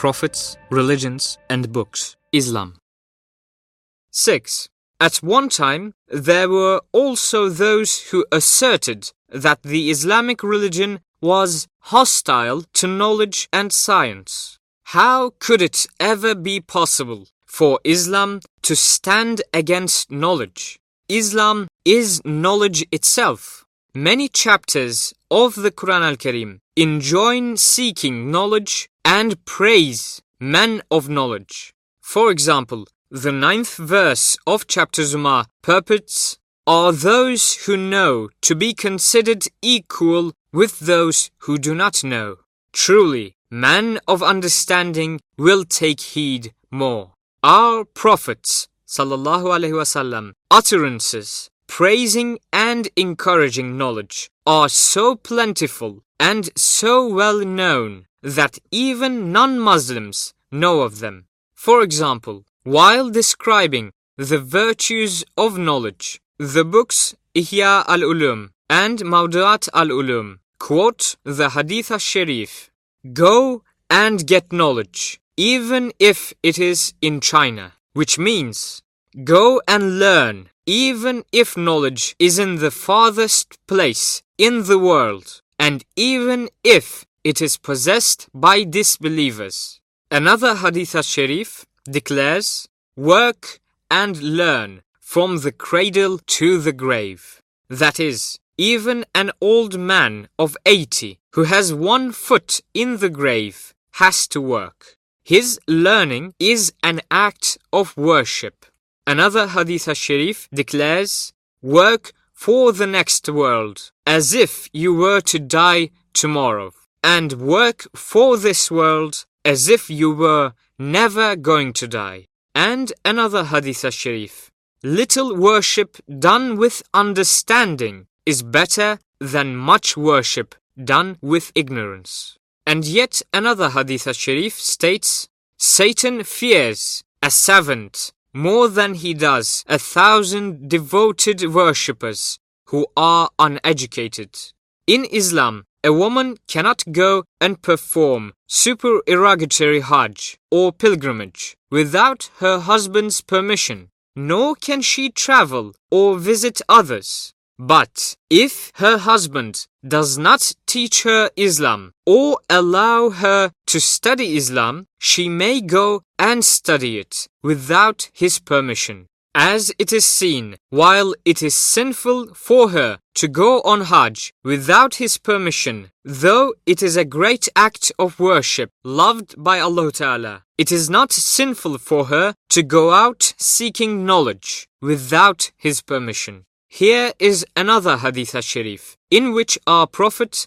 prophets, religions, and books. Islam. 6. At one time, there were also those who asserted that the Islamic religion was hostile to knowledge and science. How could it ever be possible for Islam to stand against knowledge? Islam is knowledge itself. Many chapters of the Quran al Karim enjoin seeking knowledge and praise men of knowledge. For example, the ninth verse of chapter Zumar purports are those who know to be considered equal with those who do not know. Truly, man of understanding will take heed more. Our prophets, sallallahu alaihi wasallam, utterances praising and encouraging knowledge are so plentiful and so well known that even non-Muslims know of them. For example, while describing the virtues of knowledge, the books Ihya al-Ulum and Mawdu'at al-Ulum quote the Hadith al-Sharif, Go and get knowledge, even if it is in China, which means go and learn, even if knowledge is in the farthest place in the world, and even if it is possessed by disbelievers. Another Hadith al-Sharif declares, Work and learn from the cradle to the grave. That is, even an old man of 80 who has one foot in the grave has to work. His learning is an act of worship. Another Hadith al-Sharif declares, Work for the next world as if you were to die tomorrow, and work for this world as if you were never going to die. And another Hadith al-Sharif. Little worship done with understanding is better than much worship done with ignorance. And yet another Hadith al-Sharif states, Satan fears a servant more than he does a thousand devoted worshippers who are uneducated. In Islam, a woman cannot go and perform supererogatory Hajj or pilgrimage without her husband's permission, nor can she travel or visit others. But if her husband does not teach her Islam or allow her to study Islam, she may go and study it without his permission as it is seen, while it is sinful for her to go on Hajj without his permission, though it is a great act of worship loved by Allah Ta'ala, it is not sinful for her to go out seeking knowledge without his permission. Here is another Hadith al-Sharif in which our Prophet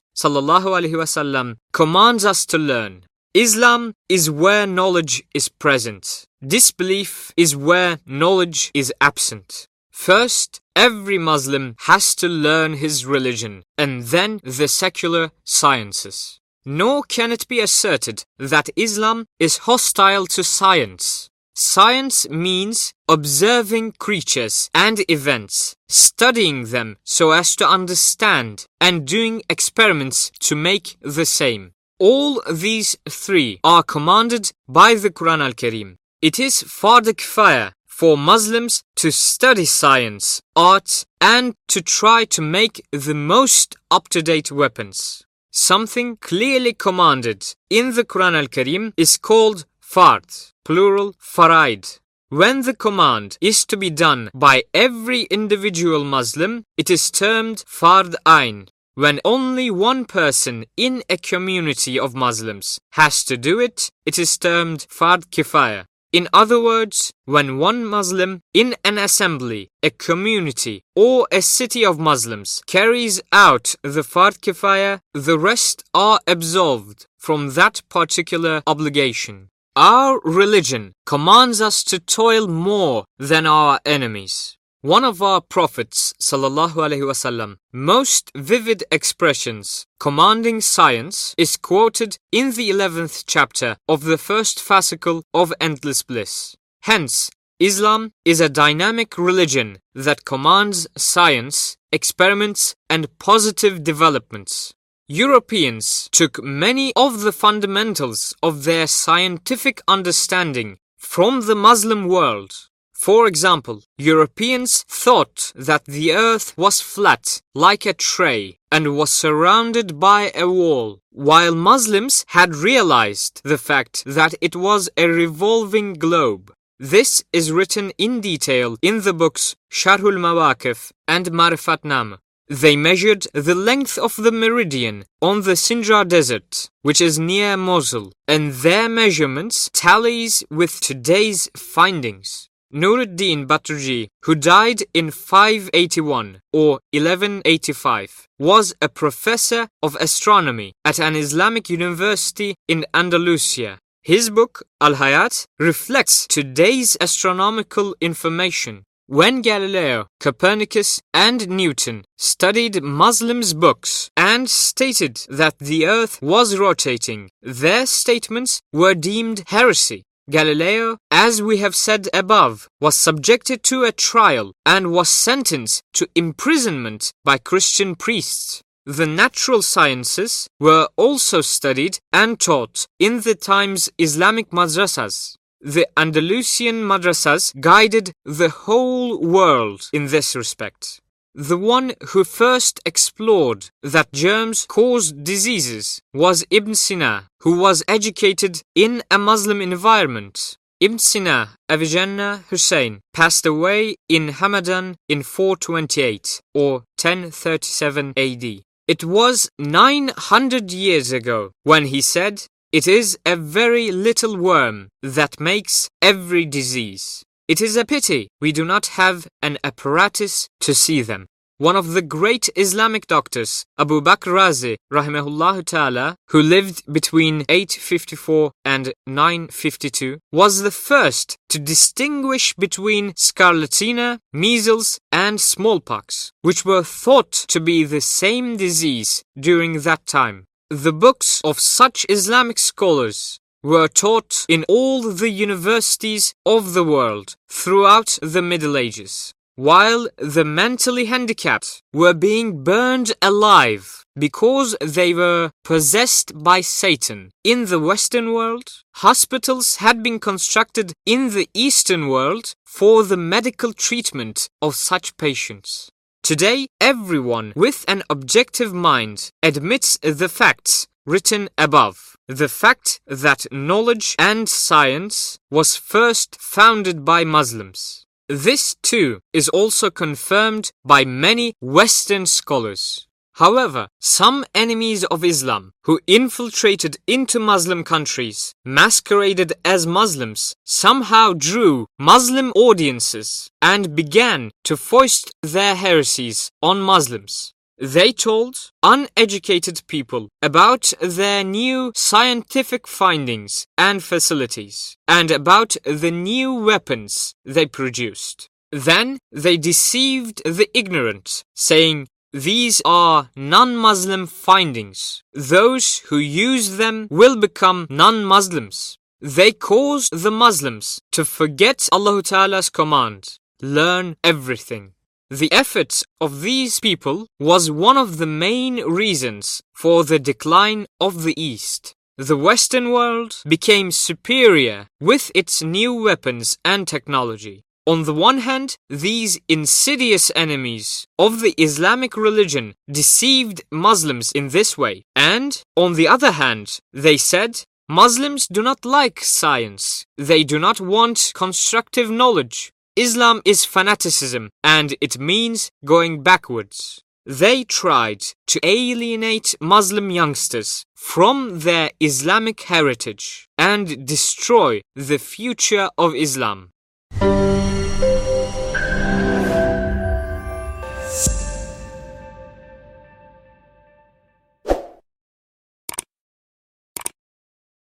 commands us to learn. Islam is where knowledge is present. Disbelief is where knowledge is absent. First, every Muslim has to learn his religion and then the secular sciences. Nor can it be asserted that Islam is hostile to science. Science means observing creatures and events, studying them so as to understand, and doing experiments to make the same. All these three are commanded by the Quran al-Karim. It is fard kifaya for Muslims to study science, art, and to try to make the most up-to-date weapons. Something clearly commanded in the Quran al-Karim is called fard, plural faraid. When the command is to be done by every individual Muslim, it is termed fard ain, when only one person in a community of Muslims has to do it, it is termed fard kifaya. In other words, when one Muslim in an assembly, a community, or a city of Muslims carries out the fard kifaya, the rest are absolved from that particular obligation. Our religion commands us to toil more than our enemies. One of our prophets wasallam, most vivid expressions commanding science is quoted in the 11th chapter of the first fascicle of Endless Bliss. Hence, Islam is a dynamic religion that commands science, experiments, and positive developments. Europeans took many of the fundamentals of their scientific understanding from the Muslim world. For example, Europeans thought that the earth was flat, like a tray, and was surrounded by a wall, while Muslims had realized the fact that it was a revolving globe. This is written in detail in the books Sharhul Mawaqif and Marifatnam. They measured the length of the meridian on the Sinjar Desert, which is near Mosul, and their measurements tallies with today's findings. Nuruddin Baturji, who died in 581 or 1185, was a professor of astronomy at an Islamic university in Andalusia. His book, Al Hayat, reflects today's astronomical information. When Galileo, Copernicus, and Newton studied Muslims' books and stated that the earth was rotating, their statements were deemed heresy. Galileo, as we have said above, was subjected to a trial and was sentenced to imprisonment by Christian priests. The natural sciences were also studied and taught in the time's Islamic madrasas. The Andalusian madrasas guided the whole world in this respect. The one who first explored that germs cause diseases was Ibn Sina, who was educated in a Muslim environment. Ibn Sina, Avicenna Hussein, passed away in Hamadan in 428 or 1037 AD. It was 900 years ago when he said, It is a very little worm that makes every disease. It is a pity we do not have an apparatus to see them. One of the great Islamic doctors, Abu Bakr Razi, rahimahullah ta'ala, who lived between 854 and 952, was the first to distinguish between scarlatina, measles, and smallpox, which were thought to be the same disease during that time. The books of such Islamic scholars were taught in all the universities of the world throughout the Middle Ages, while the mentally handicapped were being burned alive because they were possessed by Satan. In the Western world, hospitals had been constructed in the Eastern world for the medical treatment of such patients. Today, everyone with an objective mind admits the facts written above. The fact that knowledge and science was first founded by Muslims. This too is also confirmed by many Western scholars. However, some enemies of Islam who infiltrated into Muslim countries, masqueraded as Muslims, somehow drew Muslim audiences and began to foist their heresies on Muslims. They told uneducated people about their new scientific findings and facilities and about the new weapons they produced. Then they deceived the ignorant, saying, These are non Muslim findings. Those who use them will become non Muslims. They caused the Muslims to forget Allah Ta'ala's command learn everything. The efforts of these people was one of the main reasons for the decline of the East. The Western world became superior with its new weapons and technology. On the one hand, these insidious enemies of the Islamic religion deceived Muslims in this way, and on the other hand, they said, Muslims do not like science. They do not want constructive knowledge. Islam is fanaticism and it means going backwards. They tried to alienate Muslim youngsters from their Islamic heritage and destroy the future of Islam.